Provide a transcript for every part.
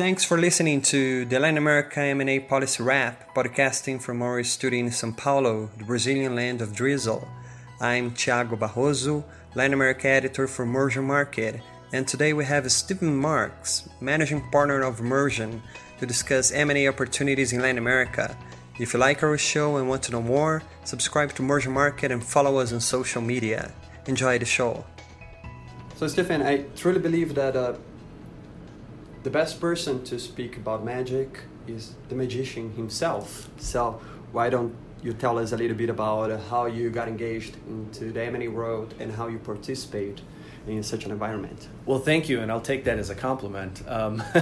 Thanks for listening to the Latin America M&A Policy Wrap, podcasting from our studio in São Paulo, the Brazilian land of drizzle. I'm Thiago Barroso, Latin America editor for Mergermarket, and today we have Stephen Marks, managing partner of Mersion, to discuss M&A opportunities in Latin America. If you like our show and want to know more, subscribe to Mergermarket and follow us on social media. Enjoy the show. So, Stephen, I truly believe that uh, the best person to speak about magic is the magician himself. So, why don't you tell us a little bit about how you got engaged into the M&A world and how you participate in such an environment? Well, thank you, and I'll take that as a compliment. Um,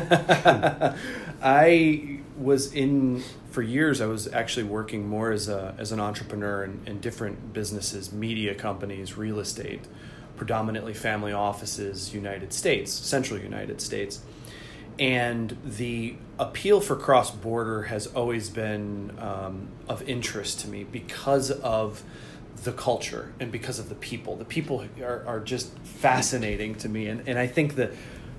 I was in for years. I was actually working more as a as an entrepreneur in, in different businesses, media companies, real estate, predominantly family offices, United States, Central United States and the appeal for cross border has always been um, of interest to me because of the culture and because of the people. The people are, are just fascinating to me, and, and I think that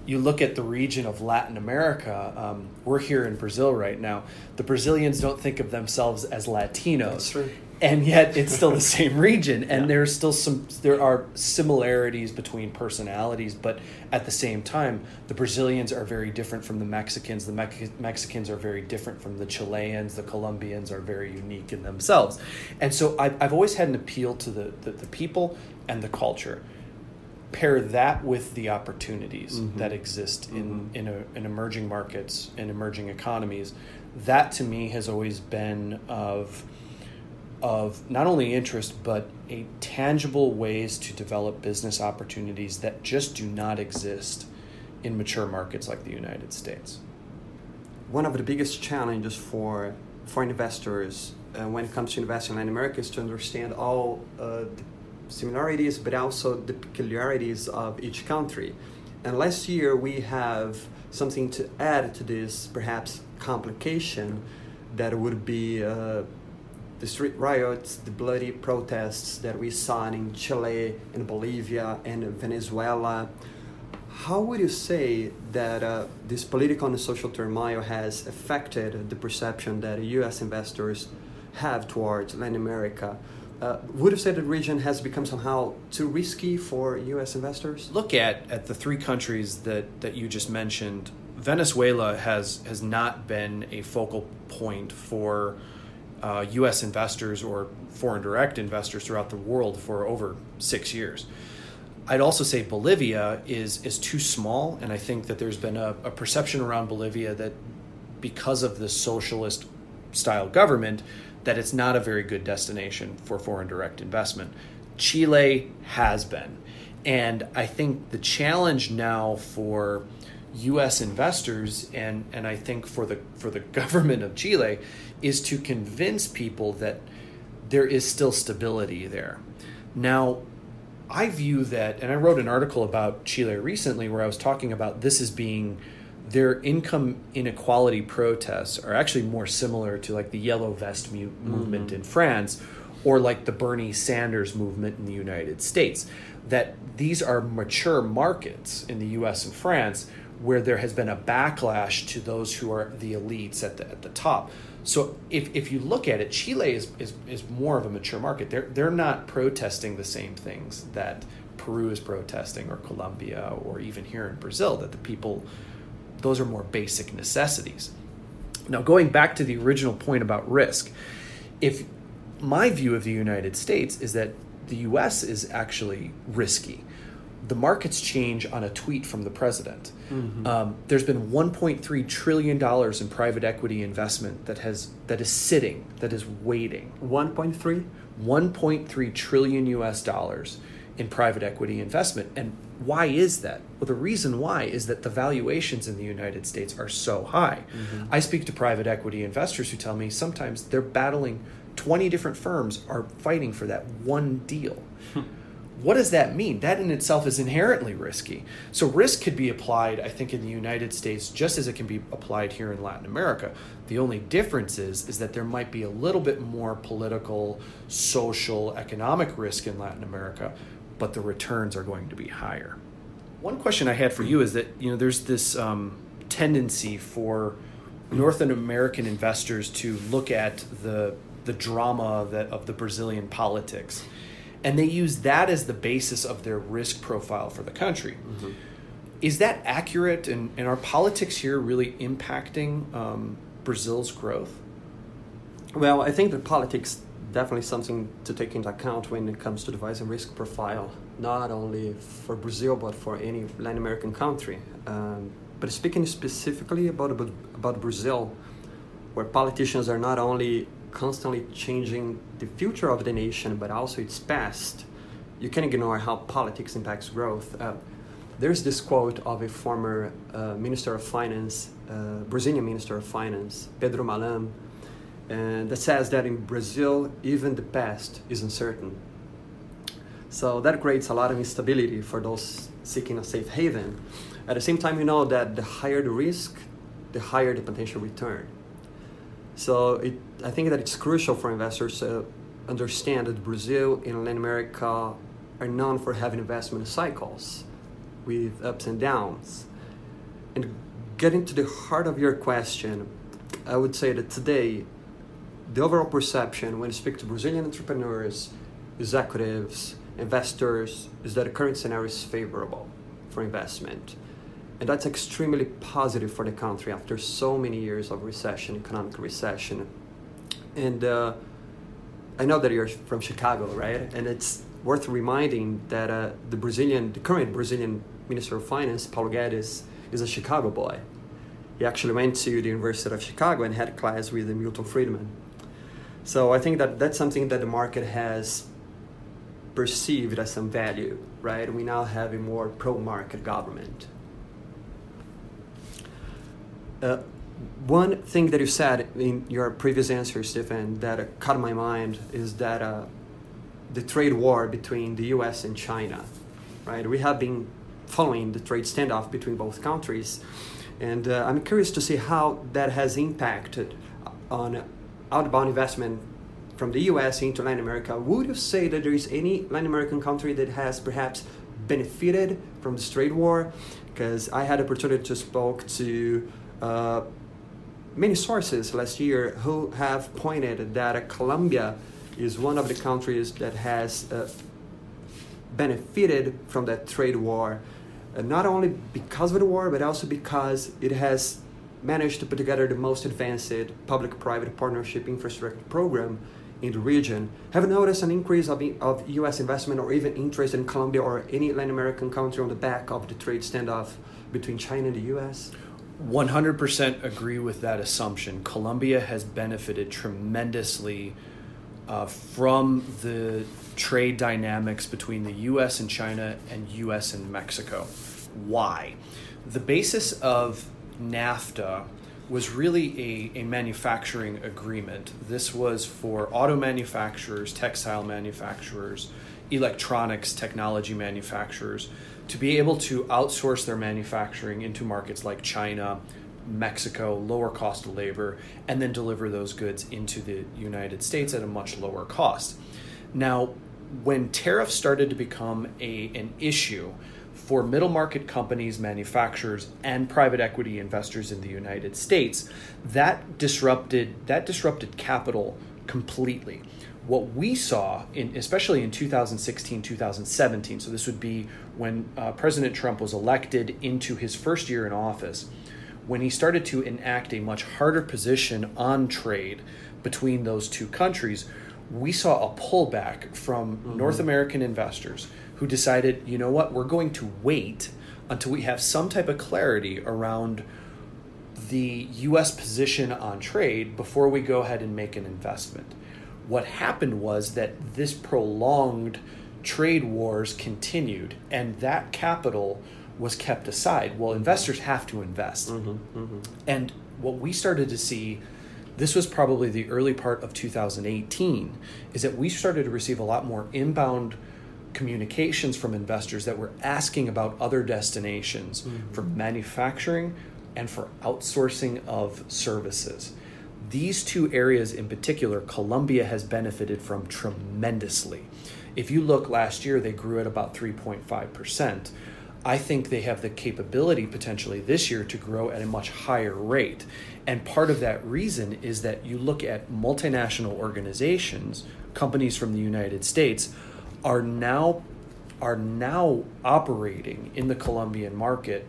you look at the region of Latin America, um, we're here in Brazil right now. The Brazilians don't think of themselves as Latinos and yet it's still the same region and yeah. there's still some there are similarities between personalities but at the same time the brazilians are very different from the mexicans the Me- mexicans are very different from the chileans the colombians are very unique in themselves and so i've, I've always had an appeal to the, the, the people and the culture pair that with the opportunities mm-hmm. that exist in mm-hmm. in, a, in emerging markets and emerging economies that to me has always been of of not only interest but a tangible ways to develop business opportunities that just do not exist in mature markets like the United States. One of the biggest challenges for for investors uh, when it comes to investing in Latin America is to understand all uh, the similarities but also the peculiarities of each country. And last year we have something to add to this perhaps complication that would be uh, the street riots, the bloody protests that we saw in Chile and Bolivia and Venezuela. How would you say that uh, this political and social turmoil has affected the perception that U.S. investors have towards Latin America? Uh, would you say the region has become somehow too risky for U.S. investors? Look at, at the three countries that, that you just mentioned. Venezuela has has not been a focal point for uh, U.S. investors or foreign direct investors throughout the world for over six years. I'd also say Bolivia is is too small, and I think that there's been a, a perception around Bolivia that because of the socialist style government, that it's not a very good destination for foreign direct investment. Chile has been, and I think the challenge now for U.S. investors and and I think for the for the government of Chile is to convince people that there is still stability there. Now, I view that, and I wrote an article about Chile recently where I was talking about this as being their income inequality protests are actually more similar to like the yellow vest mu- movement mm-hmm. in France or like the Bernie Sanders movement in the United States. That these are mature markets in the US and France where there has been a backlash to those who are the elites at the, at the top. So if, if you look at it, Chile is, is, is more of a mature market. They're, they're not protesting the same things that Peru is protesting or Colombia or even here in Brazil, that the people, those are more basic necessities. Now, going back to the original point about risk, if my view of the United States is that the US is actually risky the markets change on a tweet from the president. Mm-hmm. Um, there's been 1.3 trillion dollars in private equity investment that has that is sitting, that is waiting. 1.3. 1.3 trillion U.S. dollars in private equity investment, and why is that? Well, the reason why is that the valuations in the United States are so high. Mm-hmm. I speak to private equity investors who tell me sometimes they're battling 20 different firms are fighting for that one deal. what does that mean? That in itself is inherently risky. So risk could be applied, I think, in the United States just as it can be applied here in Latin America. The only difference is, is that there might be a little bit more political, social, economic risk in Latin America, but the returns are going to be higher. One question I had for you is that you know there's this um, tendency for North American investors to look at the the drama that of the Brazilian politics, and they use that as the basis of their risk profile for the country. Mm-hmm. Is that accurate? And, and are politics here really impacting um, Brazil's growth? Well, I think that politics definitely something to take into account when it comes to devising risk profile, not only for Brazil but for any Latin American country. Um, but speaking specifically about about Brazil, where politicians are not only constantly changing the future of the nation but also its past, you can ignore how politics impacts growth. Uh, there's this quote of a former uh, Minister of Finance, uh, Brazilian Minister of Finance, Pedro Malan, that says that in Brazil, even the past is uncertain. So that creates a lot of instability for those seeking a safe haven. At the same time, you know that the higher the risk, the higher the potential return. So it, I think that it's crucial for investors to understand that Brazil and Latin America are known for having investment cycles with ups and downs. And getting to the heart of your question, I would say that today, the overall perception when you speak to Brazilian entrepreneurs, executives, investors, is that the current scenario is favorable for investment. And that's extremely positive for the country after so many years of recession, economic recession. And uh, I know that you're from Chicago, right? And it's worth reminding that uh, the Brazilian, the current Brazilian Minister of Finance, Paulo Guedes, is a Chicago boy. He actually went to the University of Chicago and had a class with Milton Friedman. So I think that that's something that the market has perceived as some value, right? We now have a more pro-market government. Uh, one thing that you said in your previous answer, Stephen, that uh, caught my mind is that uh, the trade war between the U.S. and China, right? We have been following the trade standoff between both countries. And uh, I'm curious to see how that has impacted on outbound investment from the US into Latin America. Would you say that there is any Latin American country that has perhaps benefited from this trade war? Because I had opportunity to spoke to uh, many sources last year who have pointed that Colombia is one of the countries that has uh, benefited from that trade war uh, not only because of the war, but also because it has managed to put together the most advanced public-private partnership infrastructure program in the region. Have you noticed an increase of, of U.S. investment or even interest in Colombia or any Latin American country on the back of the trade standoff between China and the U.S.? 100% agree with that assumption. Colombia has benefited tremendously uh, from the trade dynamics between the US and China and US and Mexico. Why? The basis of NAFTA was really a, a manufacturing agreement. This was for auto manufacturers, textile manufacturers, electronics technology manufacturers to be able to outsource their manufacturing into markets like China, Mexico, lower cost of labor, and then deliver those goods into the United States at a much lower cost. Now, when tariffs started to become a, an issue for middle market companies, manufacturers, and private equity investors in the United States, that disrupted that disrupted capital completely. What we saw, in, especially in 2016, 2017, so this would be when uh, President Trump was elected into his first year in office, when he started to enact a much harder position on trade between those two countries, we saw a pullback from mm-hmm. North American investors who decided, you know what, we're going to wait until we have some type of clarity around the US position on trade before we go ahead and make an investment. What happened was that this prolonged trade wars continued, and that capital was kept aside. Well, investors have to invest. Mm-hmm, mm-hmm. And what we started to see, this was probably the early part of 2018, is that we started to receive a lot more inbound communications from investors that were asking about other destinations mm-hmm. for manufacturing and for outsourcing of services. These two areas in particular, Colombia has benefited from tremendously. If you look last year, they grew at about 3.5%. I think they have the capability potentially this year to grow at a much higher rate. And part of that reason is that you look at multinational organizations, companies from the United States, are now are now operating in the Colombian market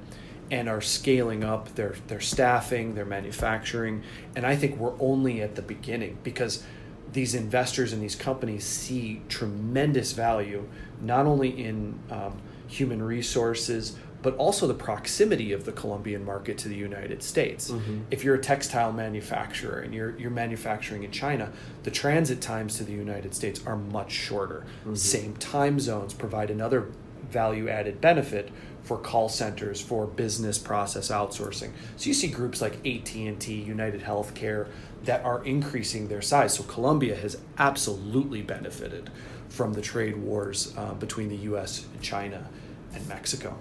and are scaling up their their staffing, their manufacturing, and I think we're only at the beginning because these investors and these companies see tremendous value not only in um, human resources but also the proximity of the Colombian market to the United States. Mm-hmm. If you're a textile manufacturer and you're you're manufacturing in China, the transit times to the United States are much shorter. Mm-hmm. Same time zones provide another value added benefit for call centers for business process outsourcing. So you see groups like AT&T, United Healthcare that are increasing their size. So Colombia has absolutely benefited from the trade wars uh, between the US, China, and Mexico.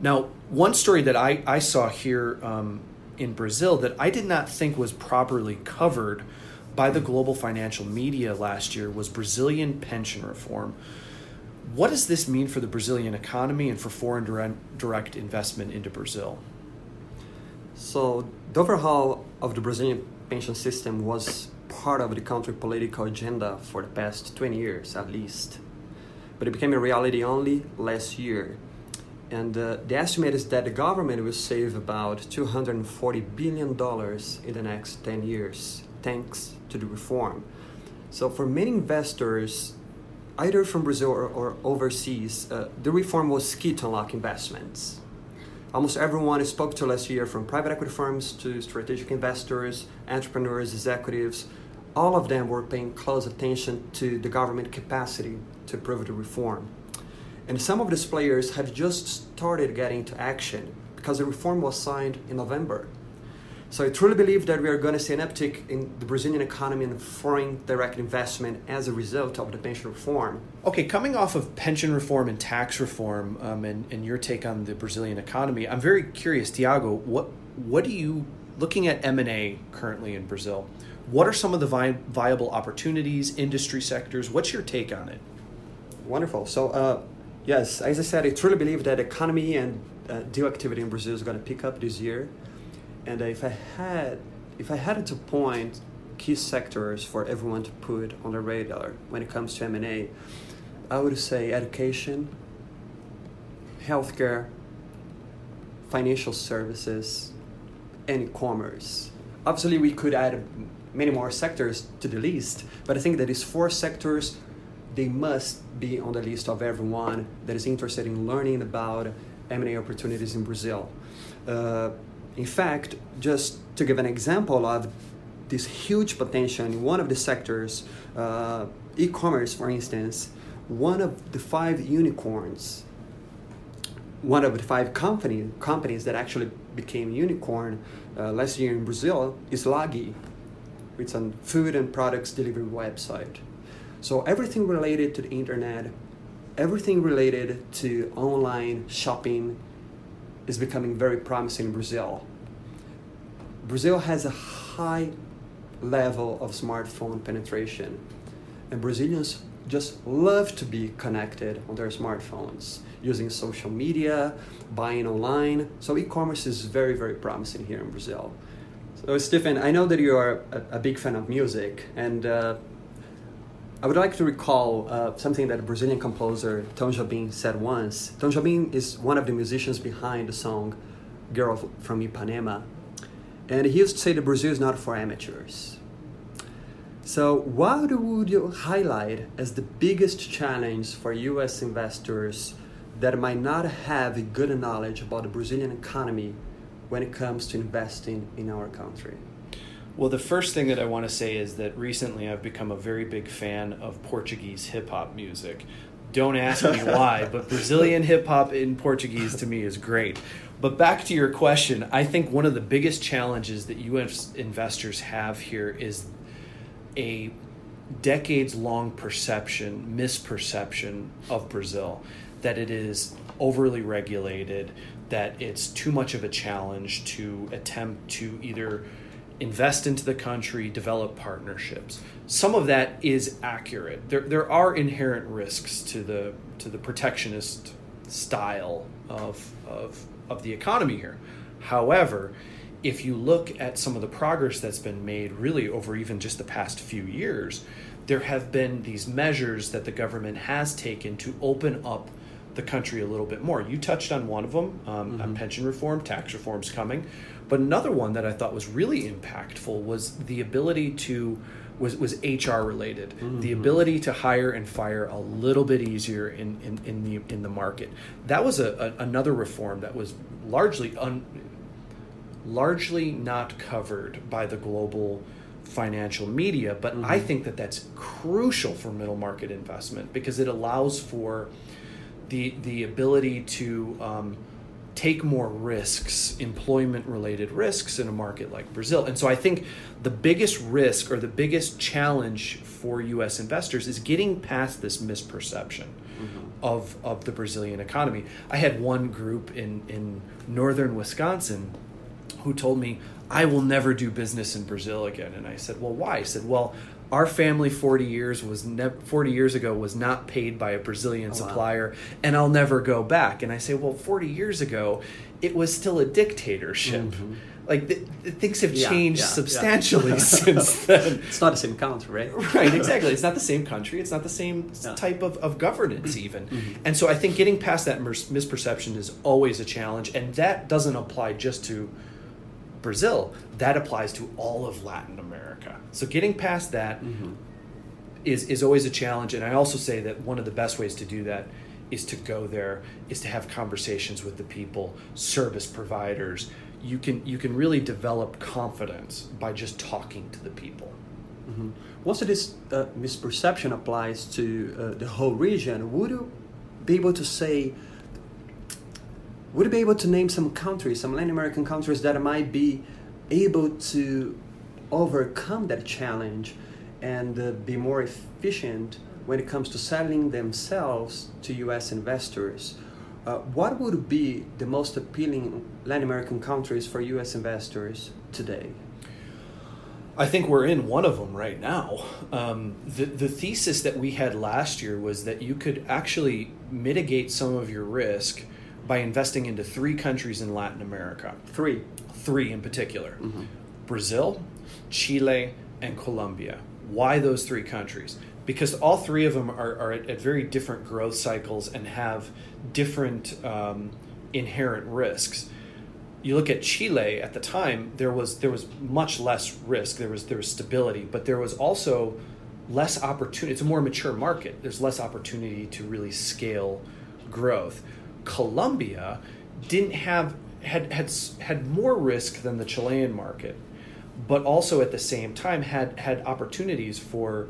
Now, one story that I, I saw here um, in Brazil that I did not think was properly covered by the global financial media last year was Brazilian pension reform. What does this mean for the Brazilian economy and for foreign direct investment into Brazil? So, the overhaul of the Brazilian pension system was part of the country political agenda for the past 20 years at least. But it became a reality only last year. And uh, the estimate is that the government will save about $240 billion in the next 10 years, thanks to the reform. So, for many investors, either from Brazil or, or overseas, uh, the reform was key to unlock investments. Almost everyone I spoke to last year, from private equity firms to strategic investors, entrepreneurs, executives, all of them were paying close attention to the government capacity to approve the reform. And some of these players have just started getting into action because the reform was signed in November. So I truly believe that we are going to see an uptick in the Brazilian economy and foreign direct investment as a result of the pension reform. Okay, coming off of pension reform and tax reform, um, and, and your take on the Brazilian economy, I'm very curious, Tiago. What what do you looking at M and A currently in Brazil? What are some of the vi- viable opportunities, industry sectors? What's your take on it? Wonderful. So, uh, yes, as I said, I truly believe that economy and uh, deal activity in Brazil is going to pick up this year. And if I had, if I had to point key sectors for everyone to put on the radar when it comes to M&A, I would say education, healthcare, financial services, and e-commerce. Obviously, we could add many more sectors to the list, but I think that these four sectors they must be on the list of everyone that is interested in learning about M&A opportunities in Brazil. Uh, in fact, just to give an example of this huge potential in one of the sectors, uh, e-commerce, for instance, one of the five unicorns, one of the five company, companies that actually became unicorn uh, last year in Brazil is Loggi. It's a food and products delivery website. So everything related to the internet, everything related to online shopping, is becoming very promising in Brazil. Brazil has a high level of smartphone penetration, and Brazilians just love to be connected on their smartphones using social media, buying online. So e commerce is very, very promising here in Brazil. So, Stephen, I know that you are a, a big fan of music, and uh, I would like to recall uh, something that Brazilian composer Tom Jobim said once. Tom Jobim is one of the musicians behind the song Girl from Ipanema. And he used to say that Brazil is not for amateurs. So, what would you highlight as the biggest challenge for US investors that might not have a good knowledge about the Brazilian economy when it comes to investing in our country? Well, the first thing that I want to say is that recently I've become a very big fan of Portuguese hip hop music. Don't ask me why, but Brazilian hip hop in Portuguese to me is great. But back to your question, I think one of the biggest challenges that U.S. investors have here is a decades long perception, misperception of Brazil that it is overly regulated, that it's too much of a challenge to attempt to either invest into the country, develop partnerships. Some of that is accurate. There, there are inherent risks to the to the protectionist style of, of, of the economy here. However, if you look at some of the progress that's been made really over even just the past few years, there have been these measures that the government has taken to open up the country a little bit more. You touched on one of them, um, mm-hmm. pension reform, tax reform's coming, but another one that I thought was really impactful was the ability to was, was HR related. Mm-hmm. The ability to hire and fire a little bit easier in, in, in the in the market. That was a, a another reform that was largely un, largely not covered by the global financial media, but mm-hmm. I think that that's crucial for middle market investment because it allows for the the ability to um, take more risks, employment related risks in a market like Brazil. And so I think the biggest risk or the biggest challenge for US investors is getting past this misperception mm-hmm. of, of the Brazilian economy. I had one group in, in northern Wisconsin who told me, I will never do business in Brazil again. And I said, Well, why? I said, Well, our family 40 years was ne- 40 years ago was not paid by a Brazilian oh, supplier wow. and I'll never go back and I say well 40 years ago it was still a dictatorship mm-hmm. like the, the things have yeah, changed yeah, substantially yeah. since then it's not the same country right right exactly it's not the same country it's not the same type of, of governance even mm-hmm. and so I think getting past that mis- misperception is always a challenge and that doesn't apply just to Brazil, that applies to all of Latin America. So getting past that mm-hmm. is is always a challenge. And I also say that one of the best ways to do that is to go there, is to have conversations with the people, service providers. You can you can really develop confidence by just talking to the people. Mm-hmm. Once this uh, misperception applies to uh, the whole region, would you be able to say? Would you be able to name some countries, some Latin American countries that might be able to overcome that challenge and uh, be more efficient when it comes to selling themselves to US investors? Uh, what would be the most appealing Latin American countries for US investors today? I think we're in one of them right now. Um, the, the thesis that we had last year was that you could actually mitigate some of your risk by investing into three countries in Latin America. Three. Three in particular mm-hmm. Brazil, Chile, and Colombia. Why those three countries? Because all three of them are, are at, at very different growth cycles and have different um, inherent risks. You look at Chile at the time, there was there was much less risk. There was there was stability, but there was also less opportunity. It's a more mature market. There's less opportunity to really scale growth. Colombia didn't have had had had more risk than the Chilean market, but also at the same time had had opportunities for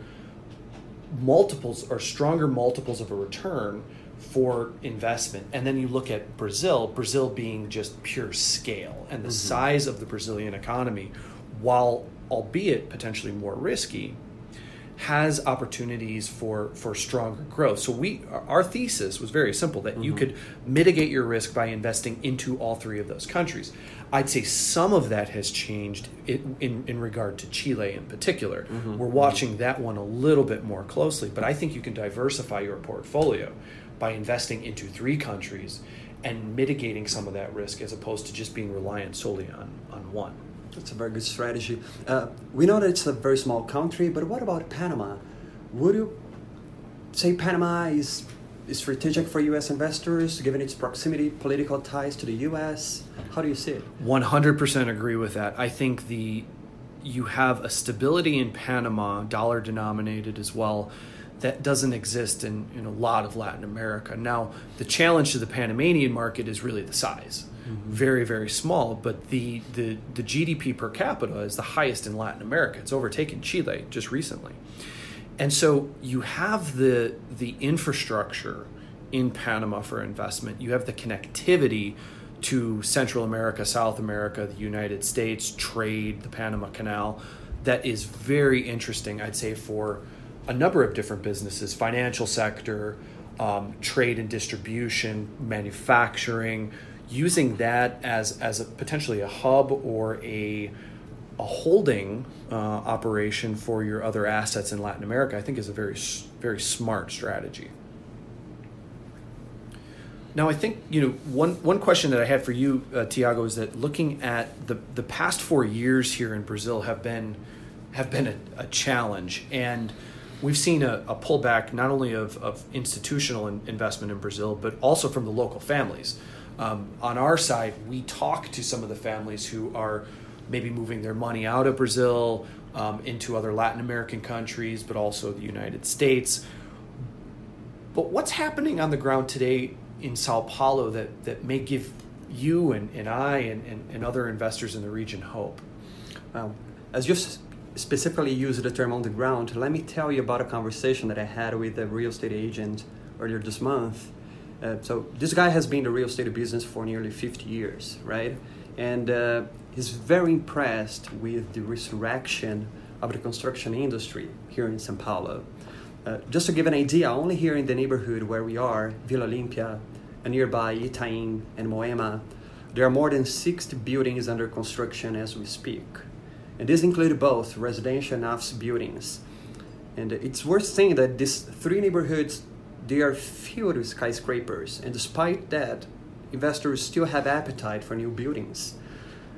multiples or stronger multiples of a return for investment. And then you look at Brazil, Brazil being just pure scale and the mm-hmm. size of the Brazilian economy, while albeit potentially more risky, has opportunities for for stronger growth. So we our thesis was very simple that mm-hmm. you could mitigate your risk by investing into all three of those countries. I'd say some of that has changed in in, in regard to Chile in particular. Mm-hmm. We're watching that one a little bit more closely, but I think you can diversify your portfolio by investing into three countries and mitigating some of that risk as opposed to just being reliant solely on on one. That's a very good strategy. Uh, we know that it's a very small country, but what about Panama? Would you say Panama is, is strategic for U.S. investors, given its proximity, political ties to the U.S.? How do you see it? 100% agree with that. I think the you have a stability in Panama, dollar denominated as well, that doesn't exist in, in a lot of Latin America. Now, the challenge to the Panamanian market is really the size mm-hmm. very very small but the, the the gdp per capita is the highest in latin america. It's overtaken chile just recently. And so you have the the infrastructure in panama for investment. You have the connectivity to central america south america the united states trade the panama canal that is very interesting i'd say for a number of different businesses financial sector um, trade and distribution manufacturing using that as as a potentially a hub or a a holding uh, operation for your other assets in Latin America, I think is a very very smart strategy. Now, I think you know one one question that I had for you, uh, Tiago, is that looking at the the past four years here in Brazil have been have been a, a challenge, and we've seen a, a, pullback not only of, of institutional in, investment in Brazil, but also from the local families. Um, on our side, we talk to some of the families who are maybe moving their money out of Brazil um, into other Latin American countries, but also the United States. But what's happening on the ground today in Sao Paulo that, that may give you and, and I and, and, and other investors in the region hope? Well, as you specifically used the term on the ground, let me tell you about a conversation that I had with a real estate agent earlier this month. Uh, so this guy has been in the real estate business for nearly 50 years, right? And uh, he's very impressed with the resurrection of the construction industry here in Sao Paulo. Uh, just to give an idea, only here in the neighborhood where we are, Vila Olímpia, and nearby Itaim and Moema, there are more than 60 buildings under construction as we speak. And these include both residential and office buildings. And it's worth saying that these three neighborhoods, they are filled with skyscrapers. And despite that, investors still have appetite for new buildings.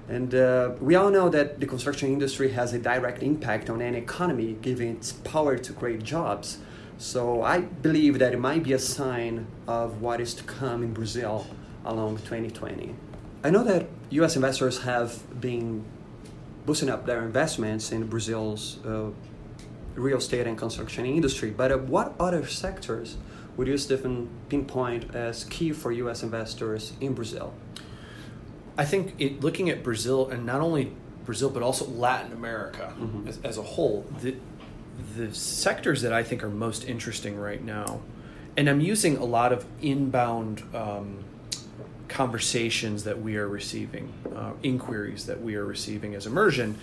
And uh, we all know that the construction industry has a direct impact on any economy, given its power to create jobs. So I believe that it might be a sign of what is to come in Brazil along 2020. I know that US investors have been boosting up their investments in Brazil's uh, real estate and construction industry, but uh, what other sectors would you, Stephen, pinpoint as key for US investors in Brazil? I think it, looking at Brazil and not only Brazil but also Latin America mm-hmm. as, as, a whole, the the sectors that I think are most interesting right now, and I'm using a lot of inbound um, conversations that we are receiving, uh, inquiries that we are receiving as immersion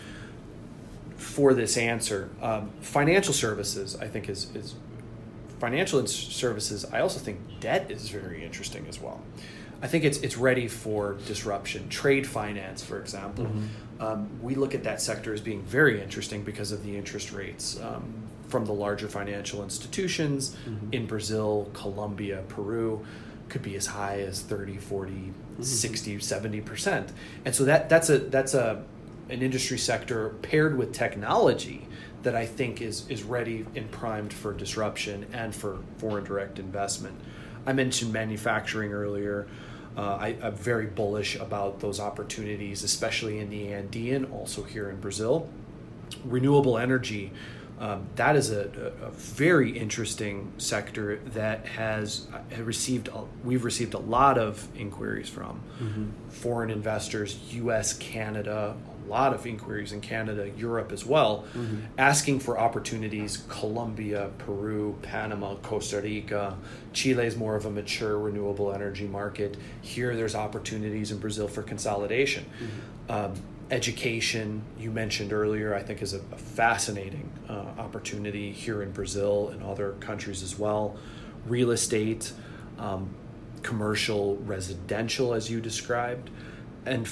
for this answer. Um, financial services, I think, is is financial services. I also think debt is very interesting as well. I think it's it's ready for disruption. Trade finance, for example, mm-hmm. um, we look at that sector as being very interesting because of the interest rates um, from the larger financial institutions mm-hmm. in Brazil, Colombia, Peru could be as high as 30 40 mm-hmm. 60 70% and so that that's a that's a an industry sector paired with technology that I think is is ready and primed for disruption and for foreign direct investment. I mentioned manufacturing earlier. Uh, I, am very bullish about those opportunities, especially in the Andean, also here in Brazil. Renewable energy, um, that is a, a, very interesting sector that has uh, received we've received a lot of inquiries from mm-hmm. foreign investors, U.S., Canada, lot of inquiries in Canada, Europe as well, mm-hmm. asking for opportunities. Colombia, Peru, Panama, Costa Rica, Chile is more of a mature renewable energy market. Here, there's opportunities in Brazil for consolidation. Mm-hmm. Um, education, you mentioned earlier, I think is a, a fascinating uh, opportunity here in Brazil and other countries as well. Real estate, um, commercial, residential, as you described, and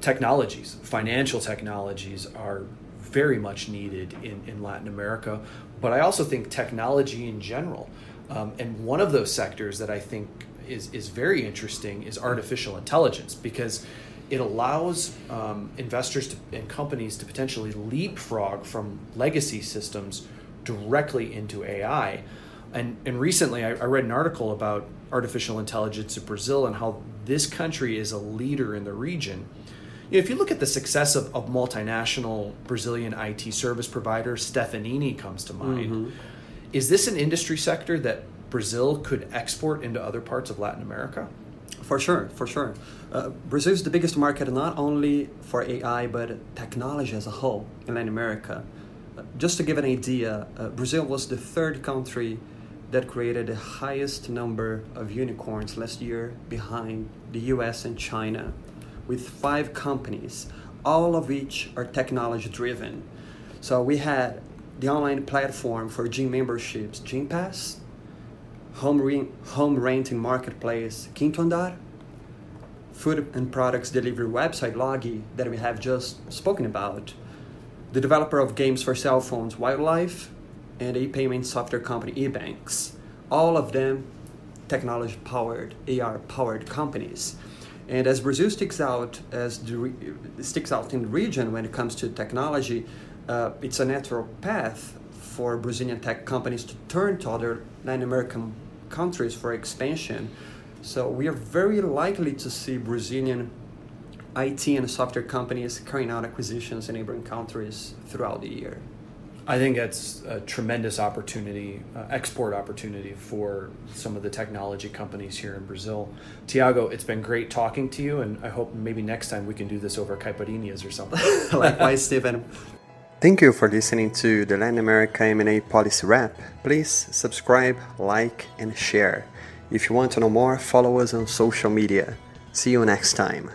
technologies, financial technologies are very much needed in, in Latin America, but I also think technology in general. Um, and one of those sectors that I think is, is very interesting is artificial intelligence because it allows um, investors to, and companies to potentially leapfrog from legacy systems directly into AI. And, and recently, I, I read an article about artificial intelligence in Brazil and how this country is a leader in the region if you look at the success of, of multinational Brazilian IT service provider, Stefanini comes to mind. Mm-hmm. Is this an industry sector that Brazil could export into other parts of Latin America? For sure, for sure. Uh, Brazil is the biggest market not only for AI but technology as a whole in Latin America. Uh, just to give an idea, uh, Brazil was the third country that created the highest number of unicorns last year behind the US and China with five companies, all of which are technology driven. So we had the online platform for gym memberships, Gympass, home, re- home renting marketplace, Quinto Andar, food and products delivery website, Loggi, that we have just spoken about, the developer of games for cell phones, Wildlife, and a payment software company, EBANX. All of them technology powered, AR powered companies. And as Brazil sticks out as the sticks out in the region when it comes to technology, uh, it's a natural path for Brazilian tech companies to turn to other Latin American countries for expansion. So we are very likely to see Brazilian IT and software companies carrying out acquisitions in neighboring countries throughout the year. I think that's a tremendous opportunity, uh, export opportunity for some of the technology companies here in Brazil. Tiago, it's been great talking to you, and I hope maybe next time we can do this over caipirinhas or something. Likewise, Stephen. Thank you for listening to the Latin America M&A Policy Wrap. Please subscribe, like, and share. If you want to know more, follow us on social media. See you next time.